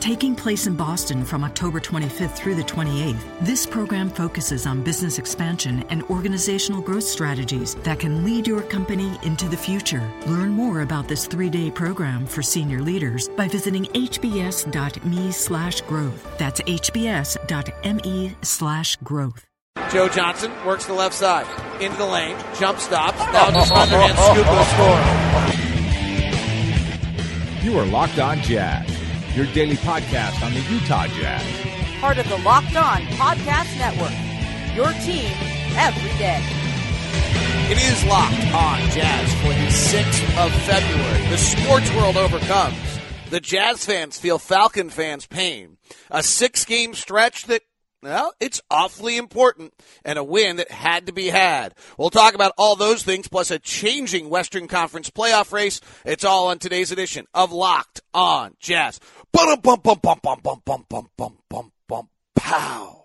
Taking place in Boston from October 25th through the 28th, this program focuses on business expansion and organizational growth strategies that can lead your company into the future. Learn more about this three-day program for senior leaders by visiting hbs.me slash growth. That's hbs.me slash growth. Joe Johnson works the left side. Into the lane. Jump stops. Now just underhand scoop will score. You are Locked On Jazz, your daily podcast on the Utah Jazz. Part of the Locked On Podcast Network. Your team every day. It is Locked On Jazz for the 6th of February. The sports world overcomes. The Jazz fans feel Falcon fans' pain. A six game stretch that well, it's awfully important and a win that had to be had. We'll talk about all those things plus a changing Western Conference playoff race. It's all on today's edition of Locked on Jazz. Pow.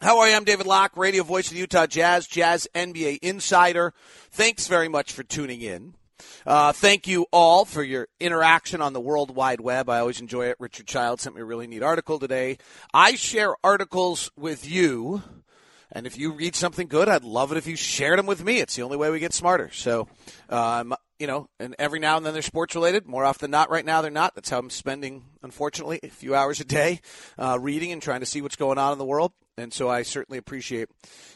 How are you? I'm David Locke, radio voice of the Utah Jazz, Jazz NBA insider. Thanks very much for tuning in. Uh, thank you all for your interaction on the World Wide Web. I always enjoy it. Richard Child sent me a really neat article today. I share articles with you. And if you read something good, I'd love it if you shared them with me. It's the only way we get smarter. So, um, you know, and every now and then they're sports related. More often than not, right now they're not. That's how I'm spending, unfortunately, a few hours a day uh, reading and trying to see what's going on in the world. And so I certainly appreciate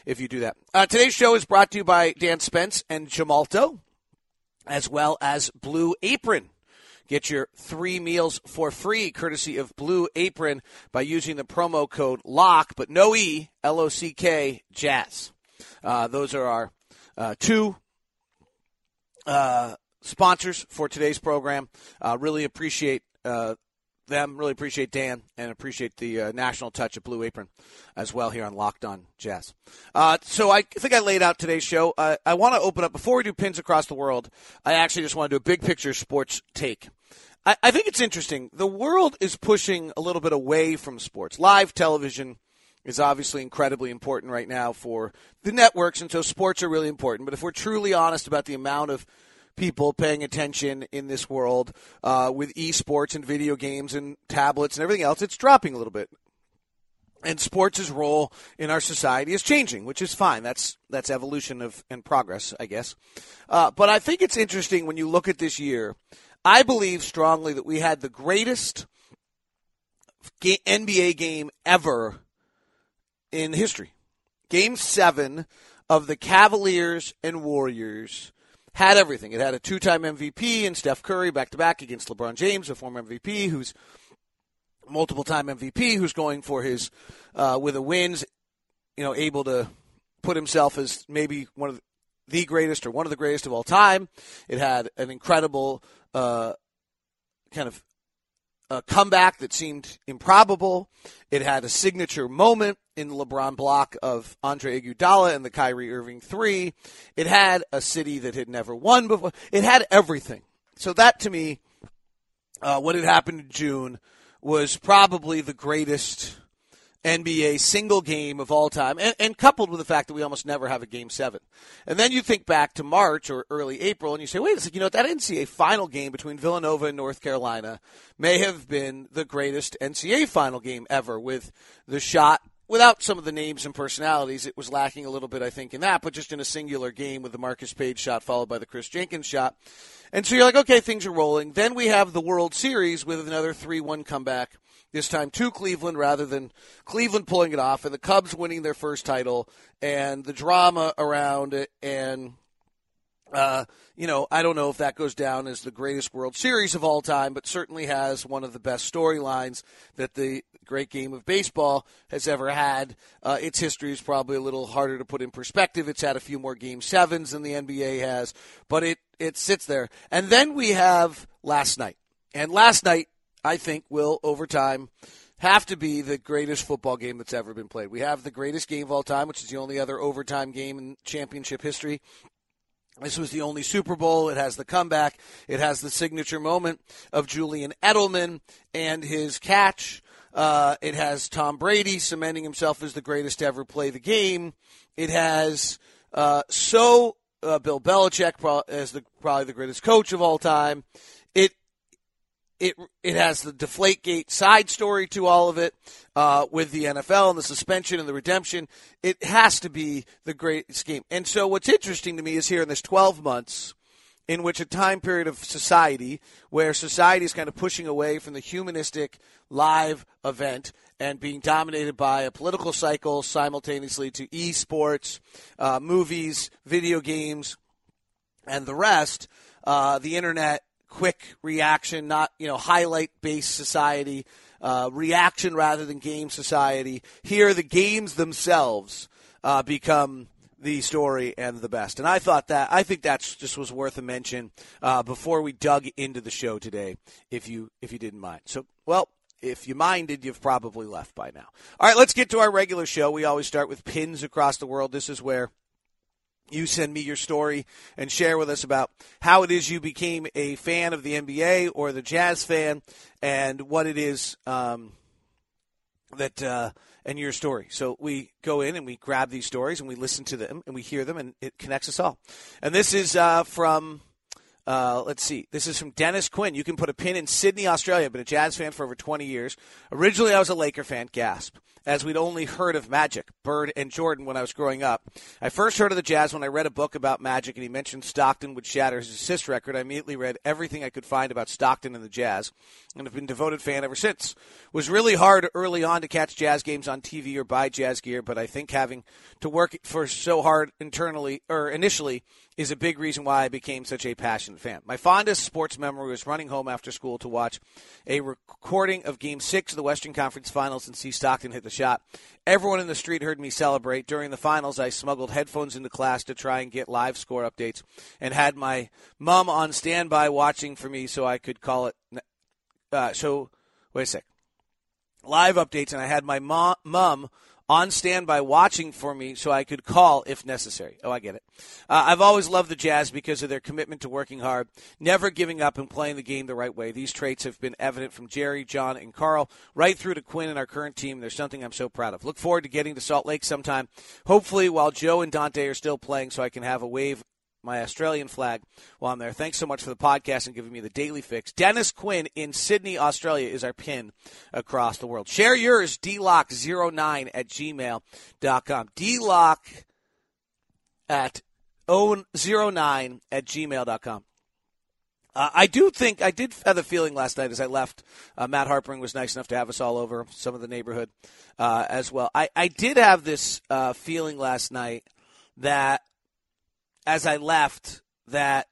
if you do that. Uh, today's show is brought to you by Dan Spence and Gemalto as well as Blue Apron. Get your three meals for free, courtesy of Blue Apron, by using the promo code LOCK, but no E, L O C K, Jazz. Uh, those are our uh, two uh, sponsors for today's program. Uh, really appreciate uh, them. Really appreciate Dan and appreciate the uh, national touch of Blue Apron as well here on Locked On Jazz. Uh, so I think I laid out today's show. Uh, I want to open up before we do pins across the world. I actually just want to do a big picture sports take. I, I think it's interesting. The world is pushing a little bit away from sports. Live television is obviously incredibly important right now for the networks, and so sports are really important. But if we're truly honest about the amount of people paying attention in this world uh, with esports and video games and tablets and everything else, it's dropping a little bit. And sports' role in our society is changing, which is fine. That's that's evolution of and progress, I guess. Uh, but I think it's interesting when you look at this year. I believe strongly that we had the greatest NBA game ever in history. Game seven of the Cavaliers and Warriors had everything. It had a two time MVP and Steph Curry back to back against LeBron James, a former MVP who's multiple time MVP, who's going for his, uh, with a wins, you know, able to put himself as maybe one of the greatest or one of the greatest of all time. It had an incredible uh, kind of a comeback that seemed improbable. It had a signature moment in the LeBron block of Andre Iguodala and the Kyrie Irving three. It had a city that had never won before. It had everything. So that to me, uh, what had happened in June was probably the greatest NBA single game of all time, and, and, coupled with the fact that we almost never have a game seven. And then you think back to March or early April and you say, wait a second, you know, that NCAA final game between Villanova and North Carolina may have been the greatest NCAA final game ever with the shot. Without some of the names and personalities, it was lacking a little bit, I think, in that, but just in a singular game with the Marcus Paige shot followed by the Kris Jenkins shot. And so you're like, okay, things are rolling. Then we have the World Series with another 3 1 comeback this time to Cleveland rather than Cleveland pulling it off and the Cubs winning their first title and the drama around it and uh, you know, I don't know if that goes down as the greatest World Series of all time, but certainly has one of the best storylines that the great game of baseball has ever had. Uh, its history is probably a little harder to put in perspective. It's had a few more game sevens than the NBA has, but it, it sits there. And then we have last night. And last night I think, will over time have to be the greatest football game that's ever been played. We have the greatest game of all time, which is the only other overtime game in championship history. This was the only Super Bowl. It has the comeback. It has the signature moment of Julian Edelman and his catch. Uh, it has Tom Brady cementing himself as the greatest to ever play the game. It has uh, so uh, Bill Belichick as the probably the greatest coach of all time. It it it has the Deflategate side story to all of it uh, with the NFL and the suspension and the redemption. It has to be the greatest game. And so, what's interesting to me is here in this 12 months, in which a time period of society where society is kind of pushing away from the humanistic live event and being dominated by a political cycle simultaneously to esports, uh, movies, video games, and the rest. Uh, the internet, quick reaction, not you know highlight based society, uh, reaction rather than game society. Here, the games themselves uh, become the story and the best. And I thought that I think that's just was worth a mention uh, before we dug into the show today, if you if you didn't mind. So well, if you minded, you've probably left by now. All right, let's get to our regular show. We always start with pins across the world. This is where you send me your story and share with us about how it is you became a fan of the NBA or the Jazz fan and what it is um, that uh, and your story. So we go in and we grab these stories and we listen to them and we hear them and it connects us all. And this is uh, from uh, let's see. This is from Dennis Quinn. You can put a pin in Sydney, Australia. I've Been a Jazz fan for over 20 years. Originally, I was a Laker fan. Gasp. As we'd only heard of Magic, Bird, and Jordan when I was growing up. I first heard of the Jazz when I read a book about Magic, and he mentioned Stockton would shatter his assist record. I immediately read everything I could find about Stockton and the Jazz, and have been a devoted fan ever since. It was really hard early on to catch Jazz games on TV or buy Jazz gear, but I think having to work for so hard internally or initially is a big reason why I became such a passionate fan. My fondest sports memory was running home after school to watch a recording of Game 6 of the Western Conference Finals and see Stockton hit the shot. Everyone in the street heard me celebrate. During the finals, I smuggled headphones into class to try and get live score updates and had my mom on standby watching for me so I could call it. Uh, so, wait a sec. Live updates, and I had my mom, mom on standby watching for me so I could call if necessary. Oh, I get it. Uh, I've always loved the Jazz because of their commitment to working hard, never giving up, and playing the game the right way. These traits have been evident from Jerry, John, and Karl, right through to Quin and our current team. There's something I'm so proud of. Look forward to getting to Salt Lake sometime, hopefully while Joe and Dante are still playing, so I can have a wave my Australian flag while I'm there. Thanks so much for the podcast and giving me the daily fix. Dennis Quinn in Sydney, Australia is our pin across the world. Share yours, dlock09 at gmail.com. dlock at 09 at gmail.com. Uh, I do think I did have a feeling last night as I left. Uh, Matt Harpring was nice enough to have us all over some of the neighborhood uh, as well. I, I did have this uh, feeling last night that as I left that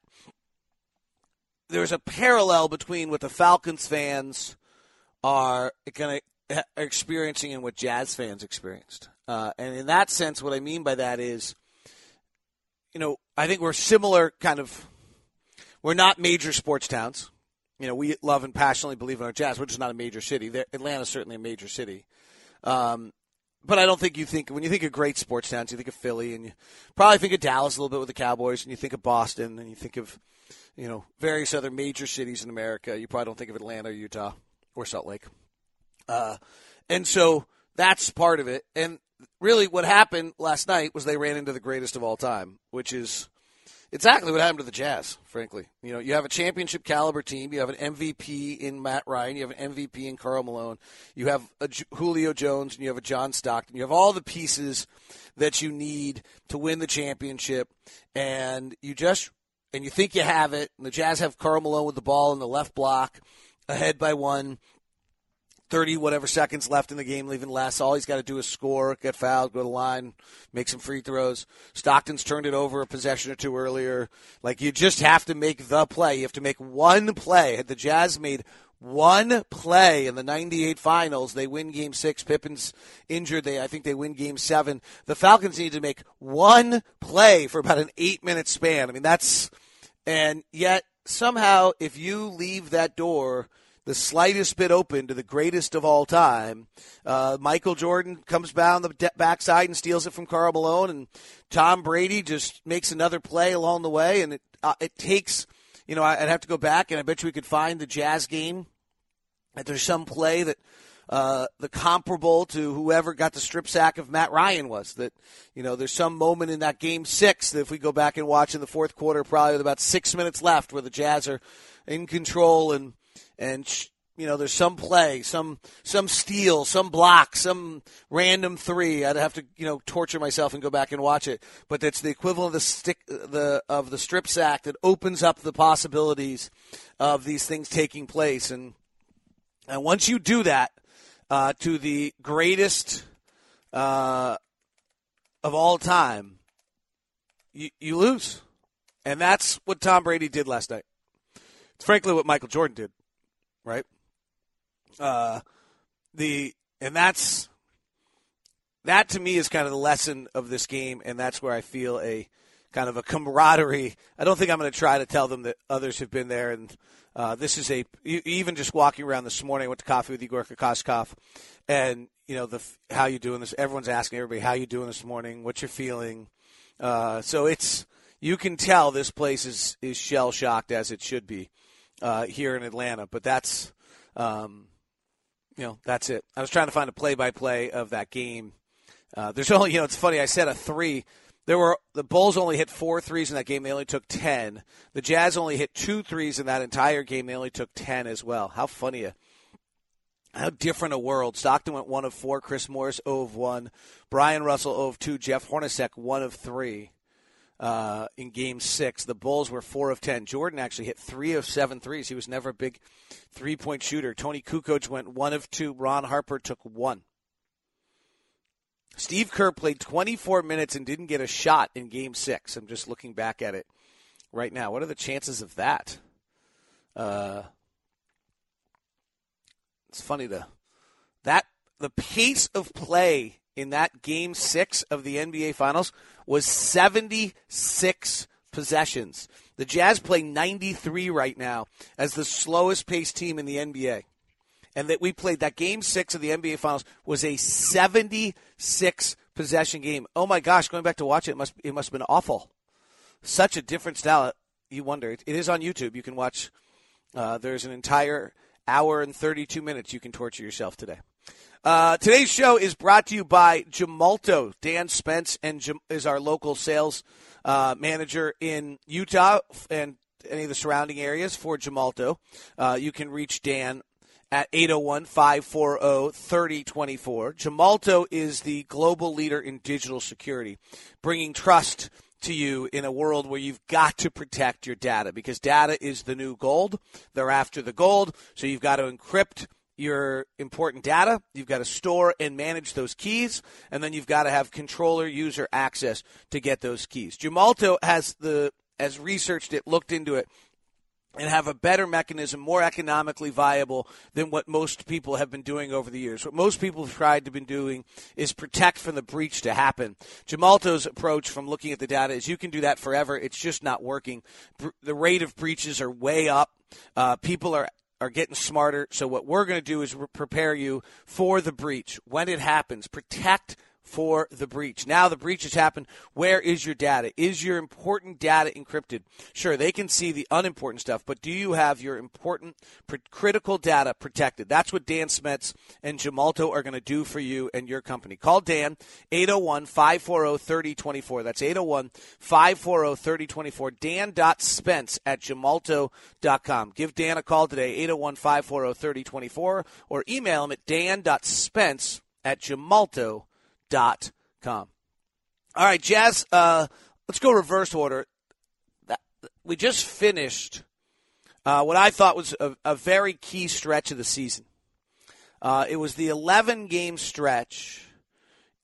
there's a parallel between what the Falcons fans are going to experiencing and what Jazz fans experienced. Uh, and in that sense, what I mean by that is, you know, I think we're similar kind of. We're not major sports towns. You know, we love and passionately believe in our Jazz. We're just not a major city. Atlanta's certainly a major city. Um, but I don't think you think when you think of great sports towns, you think of Philly, and you probably think of Dallas a little bit with the Cowboys, and you think of Boston, and you think of you know various other major cities in America. You probably don't think of Atlanta, or Utah, or Salt Lake. Uh, and so that's part of it. And really, what happened last night was they ran into the greatest of all time, which is exactly what happened to the Jazz, frankly. You know, you have a championship caliber team. You have an MVP in Matt Ryan. You have an MVP in Karl Malone. You have a Julio Jones and you have a John Stockton. You have all the pieces that you need to win the championship. And you just, and you think you have it. And the Jazz have Karl Malone with the ball in the left block ahead by one. 30 whatever seconds left in the game, leaving less. All he's got to do is score, get fouled, go to the line, make some free throws. Stockton's turned it over a possession or two earlier. Like you just have to make the play. You have to make one play. Had the Jazz made one play in the 98 finals, they win game 6. Pippen's injured. They I think they win game 7. The Falcons need to make one play for about an 8-minute span. I mean, that's and yet somehow if you leave that door the slightest bit open to the greatest of all time. Uh, Michael Jordan comes down the de- backside and steals it from Karl Malone, and Tom Brady just makes another play along the way. And it uh, it takes, you know, I'd have to go back, and I bet you we could find the Jazz game. That there's some play that uh, the comparable to whoever got the strip sack of Matt Ryan was. That you know, there's some moment in that game six that if we go back and watch in the fourth quarter, probably with about six minutes left, where the Jazz are in control and and you know, there's some play, some some steal, some block, some random three. I'd have to you know torture myself and go back and watch it. But it's the equivalent of the stick the of the strip sack that opens up the possibilities of these things taking place. And and once you do that uh, to the greatest uh, of all time, you, you lose. And that's what Tom Brady did last night. It's frankly what Michael Jordan did right? Uh, the and that's that to me is kind of the lesson of this game, and that's where I feel a kind of a camaraderie. I don't think I'm going to try to tell them that others have been there, and uh, this is a even just walking around this morning. I went to coffee with Igor Kokoskov, and you know the how you doing this. Everyone's asking everybody how you doing this morning, what you're feeling. Uh, so it's you can tell this place is is shell shocked as it should be uh, here in Atlanta. But that's, um, you know, that's it. I was trying to find a play-by-play of that game. Uh, there's only, you know, it's funny. I said a three. There were the Bulls only hit four threes in that game. They only took ten. The Jazz only hit two threes in that entire game. They only took ten as well. How funny! A, how different a world. Stockton went one of four. Chris Morris 0 of one. Bryon Russell 0 of two. Jeff Hornacek one of three uh, in game six. The Bulls were four of 10. Jordan actually hit three of seven threes. He was never a big three point shooter. Toni Kukoc went one of two. Ron Harper took one. Steve Kerr played 24 minutes and didn't get a shot in game six. I'm just looking back at it right now. What are the chances of that? Uh, it's funny to that the pace of play in that game six of the NBA Finals was 76 possessions. The Jazz play 93 right now as the slowest paced team in the NBA. And that we played that game six of the NBA Finals was a 76 possession game. Oh my gosh, going back to watch it, it must, it must have been awful. Such a different style. You wonder. It is on YouTube. You can watch. Uh, there's an entire hour and 32 minutes you can torture yourself today. Uh, today's show is brought to you by Gemalto. Dan Spence and Jam- is our local sales uh, manager in Utah and any of the surrounding areas for Gemalto. Uh, you can reach Dan at 801 540 3024. Gemalto is the global leader in digital security, bringing trust to you in a world where you've got to protect your data because data is the new gold. They're after the gold, so you've got to encrypt your important data. You've got to store and manage those keys, and then you've got to have controller user access to get those keys. Gemalto has the has researched it, looked into it, and have a better mechanism, more economically viable than what most people have been doing over the years. What most people have tried to be doing is protect from the breach to happen. Gemalto's approach from looking at the data is you can do that forever. It's just not working. The rate of breaches are way up. Uh, people are are getting smarter. So what we're going to do is prepare you for the breach when it happens. Protect for the breach. Now the breach has happened. Where is your data? Is your important data encrypted? Sure, they can see the unimportant stuff, but do you have your important critical data protected? That's what Dan Spence and Gemalto are going to do for you and your company. Call Dan 801-540-3024. That's 801-540-3024. Dan.spence at gemalto.com. Give Dan a call today 801-540-3024 or email him at dan.spence at gemalto.com dot com. All right, Jazz. Uh, let's go reverse order. We just finished uh, what I thought was a, a, very key stretch of the season. Uh, it was the 11 game stretch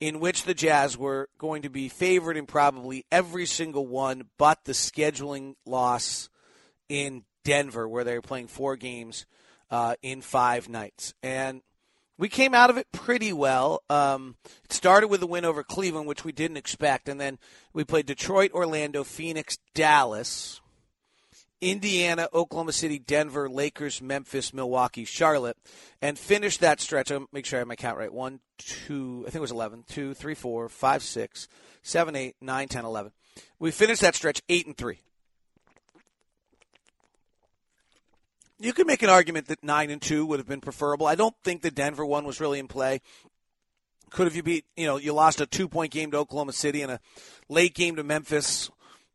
in which the Jazz were going to be favored in probably every single one, but the scheduling loss in Denver, where they were playing four games uh, in five nights. And we came out of it pretty well. Um, it started with a win over Cleveland, which we didn't expect, and then we played Detroit, Orlando, Phoenix, Dallas, Indiana, Oklahoma City, Denver, Lakers, Memphis, Milwaukee, Charlotte, and finish that stretch. I'll make sure I have my count right. One, two, I think it was 11. Two, three, four, five, six, seven, eight, nine, ten, eleven. We finished that stretch 8 and 3. You could make an argument that 9 and 2 would have been preferable. I don't think the Denver one was really in play. Could have you beat, you know, you lost a two point game to Oklahoma City and a late game to Memphis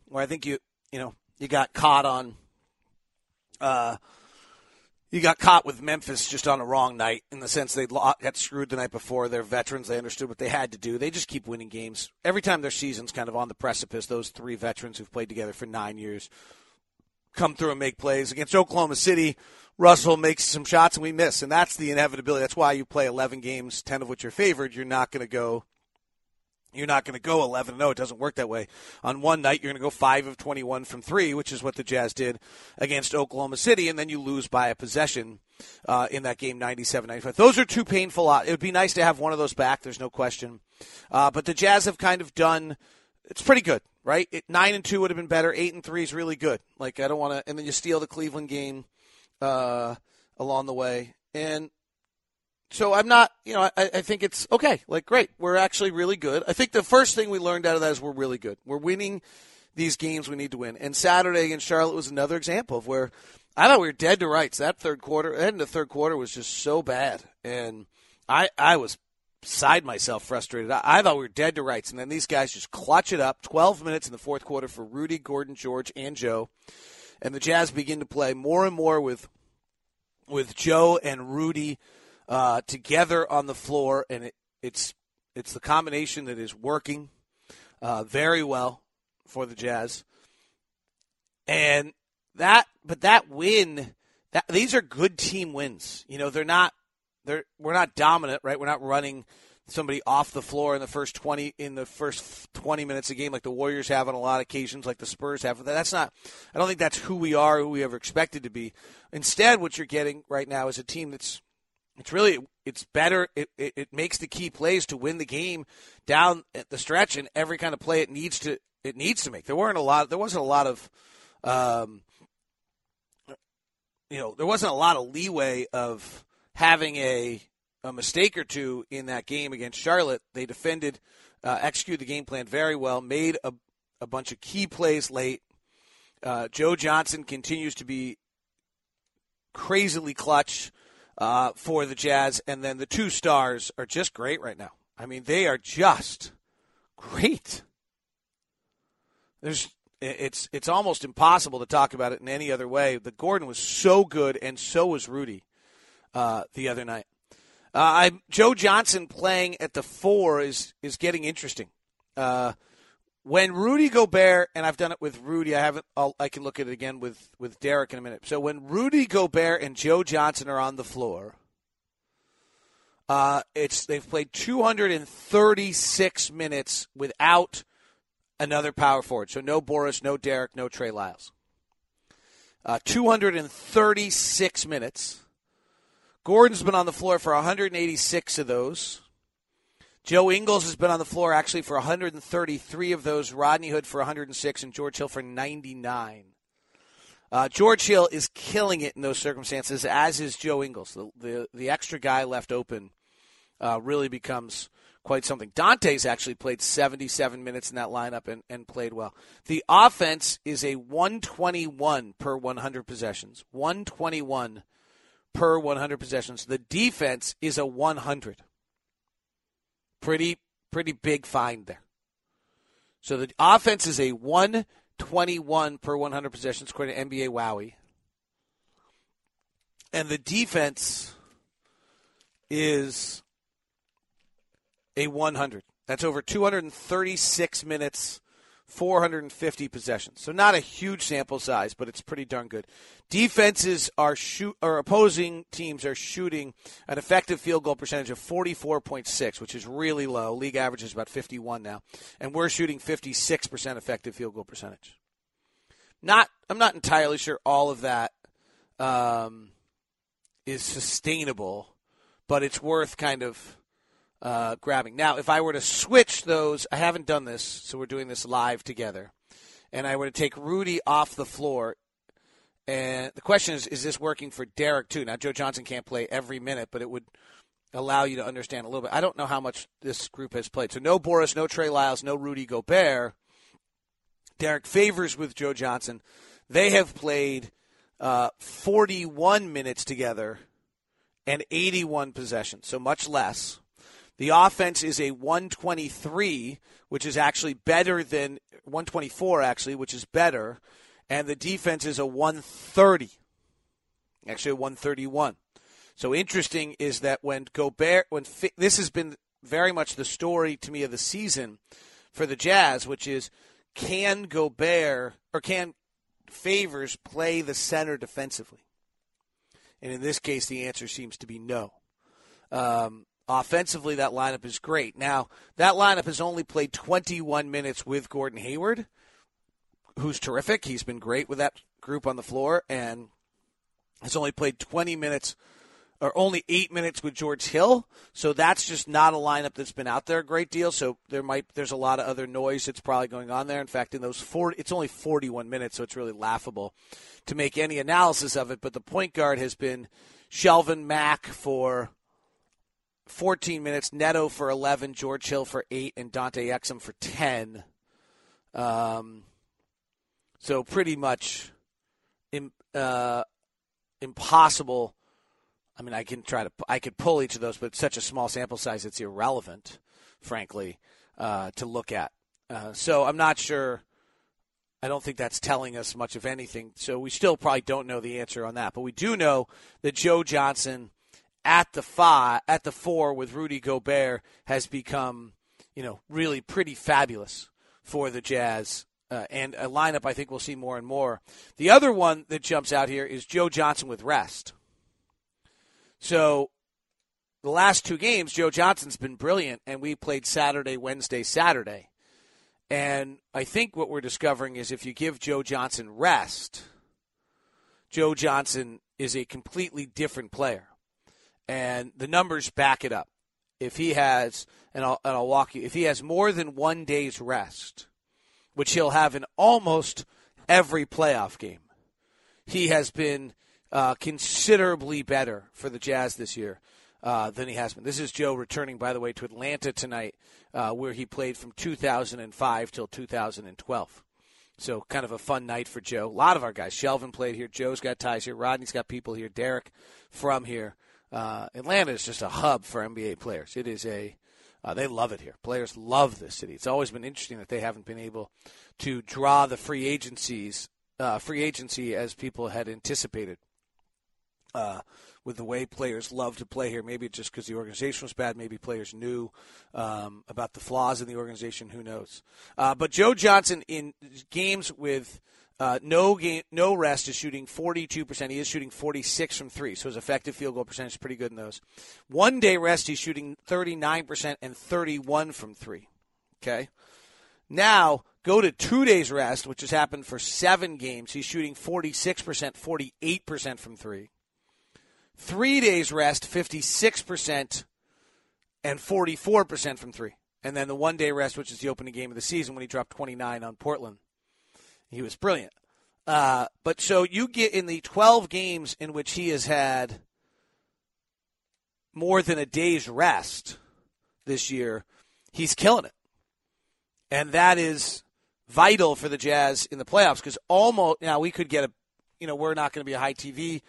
where I think you, you know, you got caught on, uh, you got caught with Memphis just on a wrong night in the sense they got screwed the night before. They're veterans. They understood what they had to do. They just keep winning games. Every time their season's kind of on the precipice, those three veterans who've played together for nine years come through and make plays. Against Oklahoma City, Russell makes some shots and we miss. And that's the inevitability. That's why you play 11 games, 10 of which are favored. You're not going to go you're not going to go 11 0. It doesn't work that way. On one night, you're going to go 5 of 21 from 3, which is what the Jazz did against Oklahoma City, and then you lose by a possession uh, in that game 97 95. Those are two painful. It would be nice to have one of those back, there's no question. Uh, but the Jazz have kind of done, it's pretty good, right? It, 9 and 2 would have been better. 8 and 3 is really good. Like, I don't want to, and then you steal the Cleveland game uh, along the way. And so I'm not, you know, I, I, think it's okay. Like, great. We're actually really good. I think the first thing we learned out of that is we're really good. We're winning these games we need to win. And Saturday against Charlotte was another example of where I thought we were dead to rights. That third quarter, end of the third quarter was just so bad. And I, I was side myself frustrated. I, I thought we were dead to rights. And then these guys just clutch it up. 12 minutes in the fourth quarter for Rudy, Gordon, George, and Joe. And the Jazz begin to play more and more with, with Joe and Rudy – uh, together on the floor, and it, it's it's the combination that is working uh, very well for the Jazz. And that, but that win, that these are good team wins. You know, they're not they're we're not dominant, right? We're not running somebody off the floor in the first 20 in the first 20 minutes of game like the Warriors have on a lot of occasions like the Spurs have. That's not I don't think that's who we are, who we ever expected to be. Instead what you're getting right now is a team that's it's really it's better. It, it, it makes the key plays to win the game down at the stretch, and every kind of play it needs to it needs to make. There weren't a lot. There wasn't a lot of, um, you know, there wasn't a lot of leeway of having a a mistake or two in that game against Charlotte. They defended, uh, executed the game plan very well, made a a bunch of key plays late. Uh, Joe Johnson continues to be crazily clutch uh, for the Jazz, and then the two stars are just great right now. I mean, they are just great. There's it's it's almost impossible to talk about it in any other way. The Gordon was so good, and so was Rudy uh, the other night. Uh, Joe Johnson playing at the four is is getting interesting. Uh, when Rudy Gobert and I've done it with Rudy, I haven't. I'll, i can look at it again with with Derek in a minute. So when Rudy Gobert and Joe Johnson are on the floor, uh, it's they've played 236 minutes without another power forward. So no Boris, no Derek, no Trey Lyles. Uh, 236 minutes. Gordon's been on the floor for 186 of those. Joe Ingles has been on the floor actually for 133 of those, Rodney Hood for 106, and George Hill for 99. Uh, George Hill is killing it in those circumstances, as is Joe Ingles. The, the, the extra guy left open uh, really becomes quite something. Dante's actually played 77 minutes in that lineup and, and played well. The offense is a 121 per 100 possessions. 121 per 100 possessions. The defense is a 100 pretty pretty big find there. So the offense is a 121 per 100 possessions according to NBA Wowy. And the defense is a 100. That's over 236 minutes 450 possessions. So not a huge sample size, but it's pretty darn good. Defenses are shoot or opposing teams are shooting an effective field goal percentage of 44.6, which is really low. League average is about 51 now, and we're shooting 56% effective field goal percentage. Not, I'm not entirely sure all of that um, is sustainable, but it's worth kind of uh, grabbing. Now, if I were to switch those, I haven't done this, so we're doing this live together, and I were to take Rudy off the floor, And the question is, is this working for Derek too? Now, Joe Johnson can't play every minute, but it would allow you to understand a little bit. I don't know how much this group has played. So no Boris, no Trey Lyles, no Rudy Gobert. Derek Favors with Joe Johnson. They have played uh, 41 minutes together and 81 possessions, so much less. The offense is a 123, which is actually better than 124, actually, which is better. And the defense is a 130, actually a 131. So interesting is that when Gobert, when this has been very much the story to me of the season for the Jazz, which is can Gobert or can Favors play the center defensively? And in this case, the answer seems to be no. Um, offensively, that lineup is great. Now, that lineup has only played 21 minutes with Gordon Hayward, who's terrific. He's been great with that group on the floor and has only played 20 minutes or only eight minutes with George Hill. So that's just not a lineup that's been out there a great deal. So there might there's a lot of other noise that's probably going on there. In fact, in those four, it's only 41 minutes, so it's really laughable to make any analysis of it. But the point guard has been Shelvin Mack for 14 minutes, Neto for 11, George Hill for eight, and Dante Exum for 10. Um, so pretty much uh, impossible I mean, I can try to, I could pull each of those, but such a small sample size, it's irrelevant, frankly, uh, to look at. Uh, so I'm not sure. I don't think that's telling us much of anything. So we still probably don't know the answer on that. But we do know that Joe Johnson at the five, at the four with Rudy Gobert has become, you know, really pretty fabulous for the Jazz. Uh, and a lineup I think we'll see more and more. The other one that jumps out here is Joe Johnson with rest. So the last two games, Joe Johnson's been brilliant, and we played Saturday, Wednesday, Saturday. And I think what we're discovering is if you give Joe Johnson rest, Joe Johnson is a completely different player. And the numbers back it up. If he has, and I'll, and I'll walk you, if he has more than one day's rest, which he'll have in almost every playoff game, he has been uh, considerably better for the Jazz this year uh, than he has been. This is Joe returning, by the way, to Atlanta tonight, uh, where he played from 2005 till 2012. So kind of a fun night for Joe. A lot of our guys. Shelvin played here. Joe's got ties here. Rodney's got people here. Derek from here. Uh, Atlanta is just a hub for NBA players. It is a uh, they love it here. Players love this city. It's always been interesting that they haven't been able to draw the free agencies, uh, free agency as people had anticipated uh, with the way players love to play here. Maybe it's just because the organization was bad. Maybe players knew um, about the flaws in the organization. Who knows? Uh, but Joe Johnson in games with uh, no game, no rest is shooting 42%. He is shooting 46 from three, so his effective field goal percentage is pretty good in those. One day rest, he's shooting 39% and 31 from three. Okay. Now go to two days rest, which has happened for seven games. He's shooting 46%, 48% from three. Three days rest, 56% and 44% from three. And then the one day rest, which is the opening game of the season when he dropped 29 on Portland. He was brilliant. Uh, but so you get in the 12 games in which he has had more than a day's rest this year, he's killing it. And that is vital for the Jazz in the playoffs because almost now we could get a, you know, we're not going to be a high TV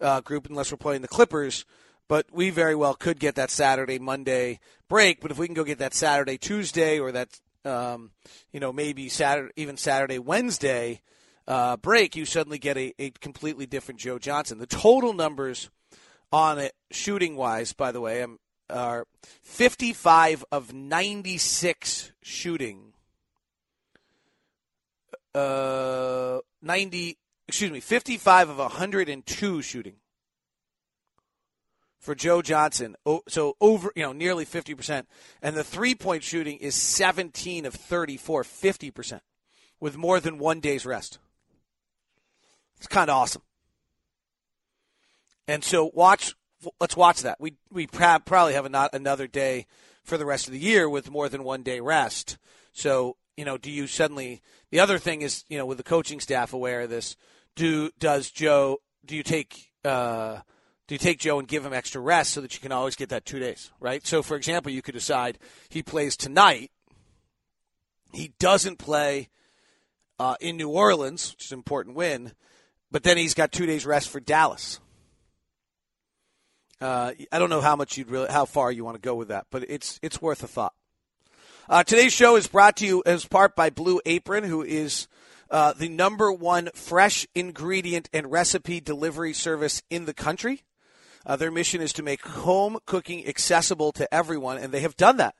uh, group unless we're playing the Clippers. But we very well could get that Saturday, Monday break. But if we can go get that Saturday, Tuesday, or that, um, you know, maybe Saturday, even Saturday, Wednesday uh, break, you suddenly get a, a completely different Joe Johnson. The total numbers on it, shooting wise, by the way, are 55 of 96 shooting. Uh, 90 excuse me, 55 of 102 shooting for Joe Johnson. So over, you know, nearly 50%. And the three point shooting is 17 of 34, 50%, with more than one day's rest. It's kind of awesome. And so watch, let's watch that. We, we probably have not another day for the rest of the year with more than one day rest. So, you know, do you suddenly, the other thing is, you know, with the coaching staff aware of this, do does Joe? Do you take uh, do you take Joe and give him extra rest so that you can always get that two days, right? So, for example, you could decide he plays tonight. He doesn't play uh, in New Orleans, which is an important win, but then he's got two days rest for Dallas. Uh, I don't know how much you'd really, how far you want to go with that, but it's it's worth a thought. Uh, today's show is brought to you as part by Blue Apron, who is uh, the number one fresh ingredient and recipe delivery service in the country. Uh, their mission is to make home cooking accessible to everyone, and they have done that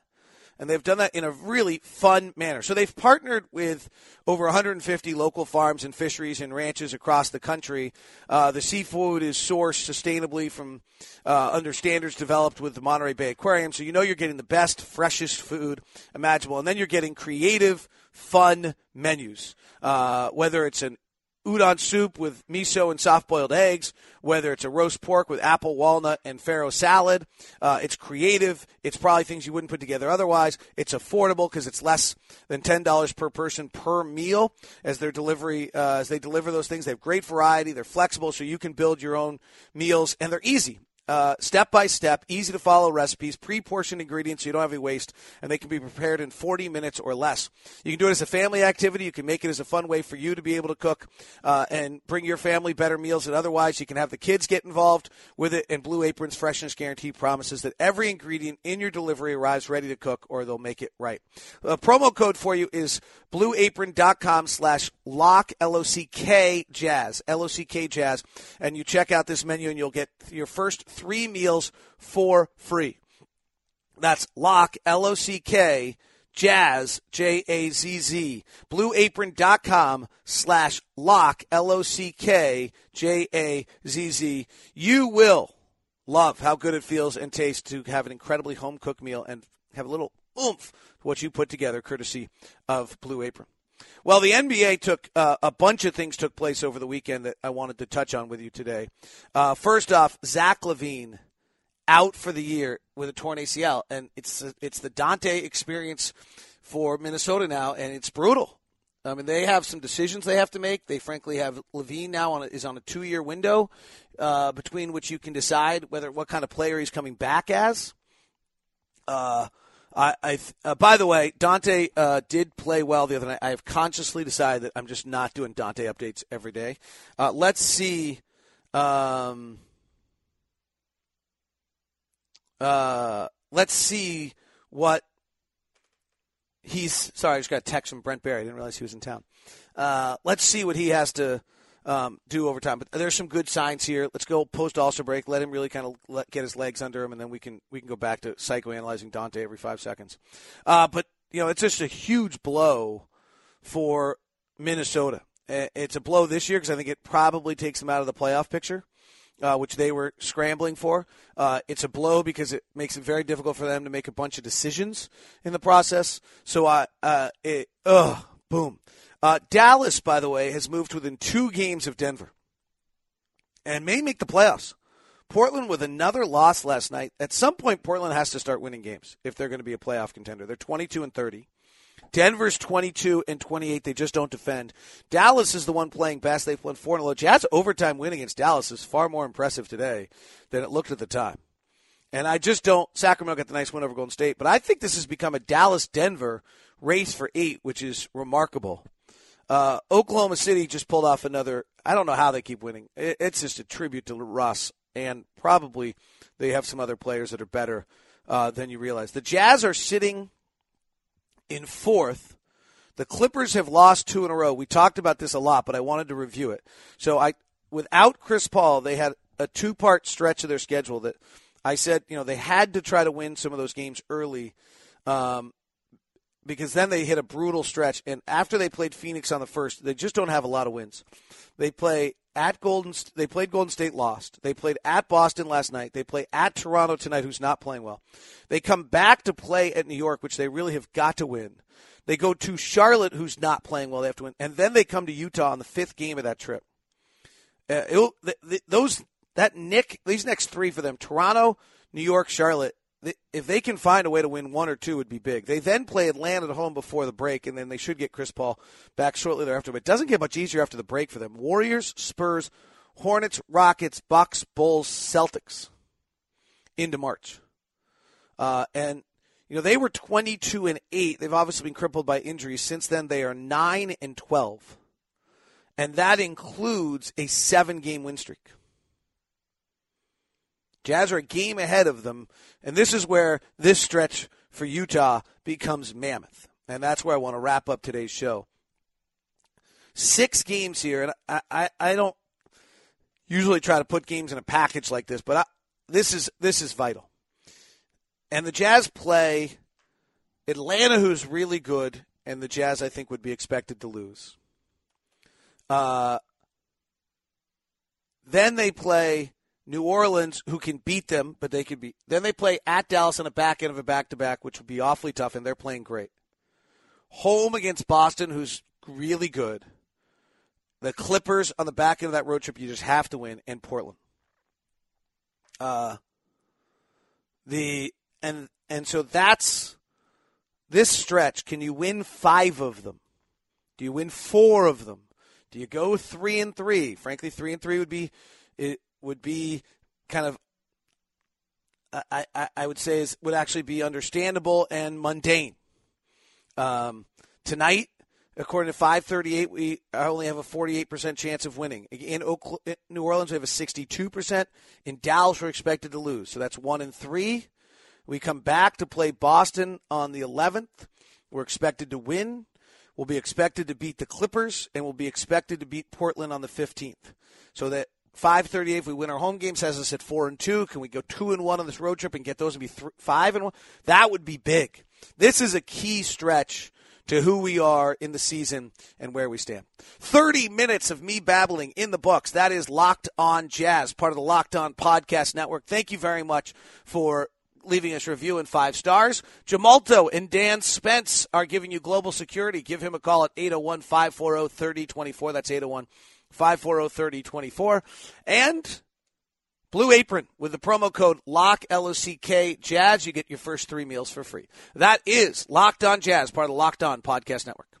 and they've done that in a really fun manner. So they've partnered with over 150 local farms and fisheries and ranches across the country. Uh, the seafood is sourced sustainably from uh, under standards developed with the Monterey Bay Aquarium. So you know you're getting the best, freshest food imaginable, and then you're getting creative, fun menus. Uh, whether it's an udon soup with miso and soft boiled eggs, whether it's a roast pork with apple, walnut, and farro salad. Uh, it's creative. It's probably things you wouldn't put together otherwise. It's affordable because it's less than ten dollars per person per meal as their delivery uh, as they deliver those things. They have great variety. They're flexible, so you can build your own meals, and they're easy step by step, easy to follow recipes, pre portioned ingredients so you don't have any waste, and they can be prepared in 40 minutes or less. You can do it as a family activity. You can make it as a fun way for you to be able to cook uh, and bring your family better meals than otherwise. You can have the kids get involved with it, and Blue Apron's Freshness Guarantee promises that every ingredient in your delivery arrives ready to cook or they'll make it right. A promo code for you is blueapron.com slash lock, L-O-C-K, jazz, L-O-C-K, jazz, and you check out this menu and you'll get your first three meals for free. That's lock, L O C K, jazz, J A Z Z. Blueapron.com slash lock, L O C K, J A Z Z. You will love how good it feels and tastes to have an incredibly home cooked meal and have a little oomph to what you put together courtesy of Blue Apron. Well, the NBA took uh, a bunch of things took place over the weekend that I wanted to touch on with you today. Uh, first off, Zach LaVine out for the year with a torn ACL, and it's it's the Dante experience for Minnesota now, and it's brutal. I mean, they have some decisions they have to make. They frankly have LaVine now on a, is on a two year window uh, between which you can decide whether what kind of player he's coming back as. Uh, I, I uh, by the way, Dante uh, did play well the other night. I have consciously decided that I'm just not doing Dante updates every day. Uh, let's see. Um, uh, let's see what he's. Sorry, I just got a text from Brent Barry. I didn't realize he was in town. Uh, let's see what he has to um, do over time. But there's some good signs here. Let's go post also break. Let him really kind of let, get his legs under him, and then we can we can go back to psychoanalyzing Dante every five seconds. Uh, but you know, it's just a huge blow for Minnesota. It's a blow this year because I think it probably takes them out of the playoff picture. Uh, which they were scrambling for. Uh, it's a blow because it makes it very difficult for them to make a bunch of decisions in the process. So, I, uh, it, ugh, boom. Uh, Dallas, by the way, has moved within two games of Denver and may make the playoffs. Portland with another loss last night. At some point, Portland has to start winning games if they're going to be a playoff contender. They're 22 and 30. Denver's 22 and 28. They just don't defend. Dallas is the one playing best. They've won 4 0. Jazz overtime win against Dallas is far more impressive today than it looked at the time. And I just don't. Sacramento got the nice win over Golden State, but I think this has become a Dallas Denver race for eight, which is remarkable. Uh, Oklahoma City just pulled off another. I don't know how they keep winning. It's just a tribute to Russ, and probably they have some other players that are better uh, than you realize. The Jazz are sitting in fourth. The Clippers have lost two in a row. We talked about this a lot, but I wanted to review it. So I, without Chris Paul, they had a two-part stretch of their schedule that I said, you know, they had to try to win some of those games early. Um, because then they hit a brutal stretch. And after they played Phoenix on the first, they just don't have a lot of wins. They play at Golden. They played Golden State, lost. They played at Boston last night. They play at Toronto tonight, who's not playing well. They come back to play at New York, which they really have got to win. They go to Charlotte, who's not playing well. They have to win, and then they come to Utah on the fifth game of that trip. Uh, those that Nick these next three for them: Toronto, New York, Charlotte if they can find a way to win one or two, would be big. They then play Atlanta at home before the break, and then they should get Chris Paul back shortly thereafter. But it doesn't get much easier after the break for them. Warriors, Spurs, Hornets, Rockets, Bucks, Bulls, Celtics into March. Uh, and you know they were 22 and 8. They've obviously been crippled by injuries. Since then they are 9 and 12. And that includes a 7-game win streak. Jazz are a game ahead of them, and this is where this stretch for Utah becomes mammoth. And that's where I want to wrap up today's show. Six games here, and I, I, I don't usually try to put games in a package like this, but I, this is this is vital. And the Jazz play Atlanta, who's really good, and the Jazz I think would be expected to lose. Uh, then they play New Orleans, who can beat them, but they could be. Then they play at Dallas on a back end of a back to back, which would be awfully tough, and they're playing great. Home against Boston, who's really good. The Clippers on the back end of that road trip, you just have to win, and Portland. Uh, the and and so that's this stretch. Can you win five of them? Do you win four of them? Do you go three and three? Frankly, three and three would be it would be kind of I, I, I would say is would actually be understandable and mundane. Um, tonight, according to 538, we only have a 48% chance of winning. In, New Orleans, we have a 62%. In Dallas, we're expected to lose. So that's one in three. We come back to play Boston on the 11th. We're expected to win. We'll be expected to beat the Clippers, and we'll be expected to beat Portland on the 15th. So that 538 if we win our home games has us at 4 and 2 can we go 2 and 1 on this road trip and get those and be th- 5 and 1 that would be big this is a key stretch to who we are in the season and where we stand 30 minutes of me babbling in the books that is locked on jazz part of the locked on podcast network thank you very much for leaving us review in five stars. Jamalto and Dan Spence are giving you global security. Give him a call at 801 540 3024. That's 801 540 3024. And Blue Apron with the promo code LOCK, L O C K, Jazz. You get your first three meals for free. That is Locked On Jazz, part of the Locked On Podcast Network.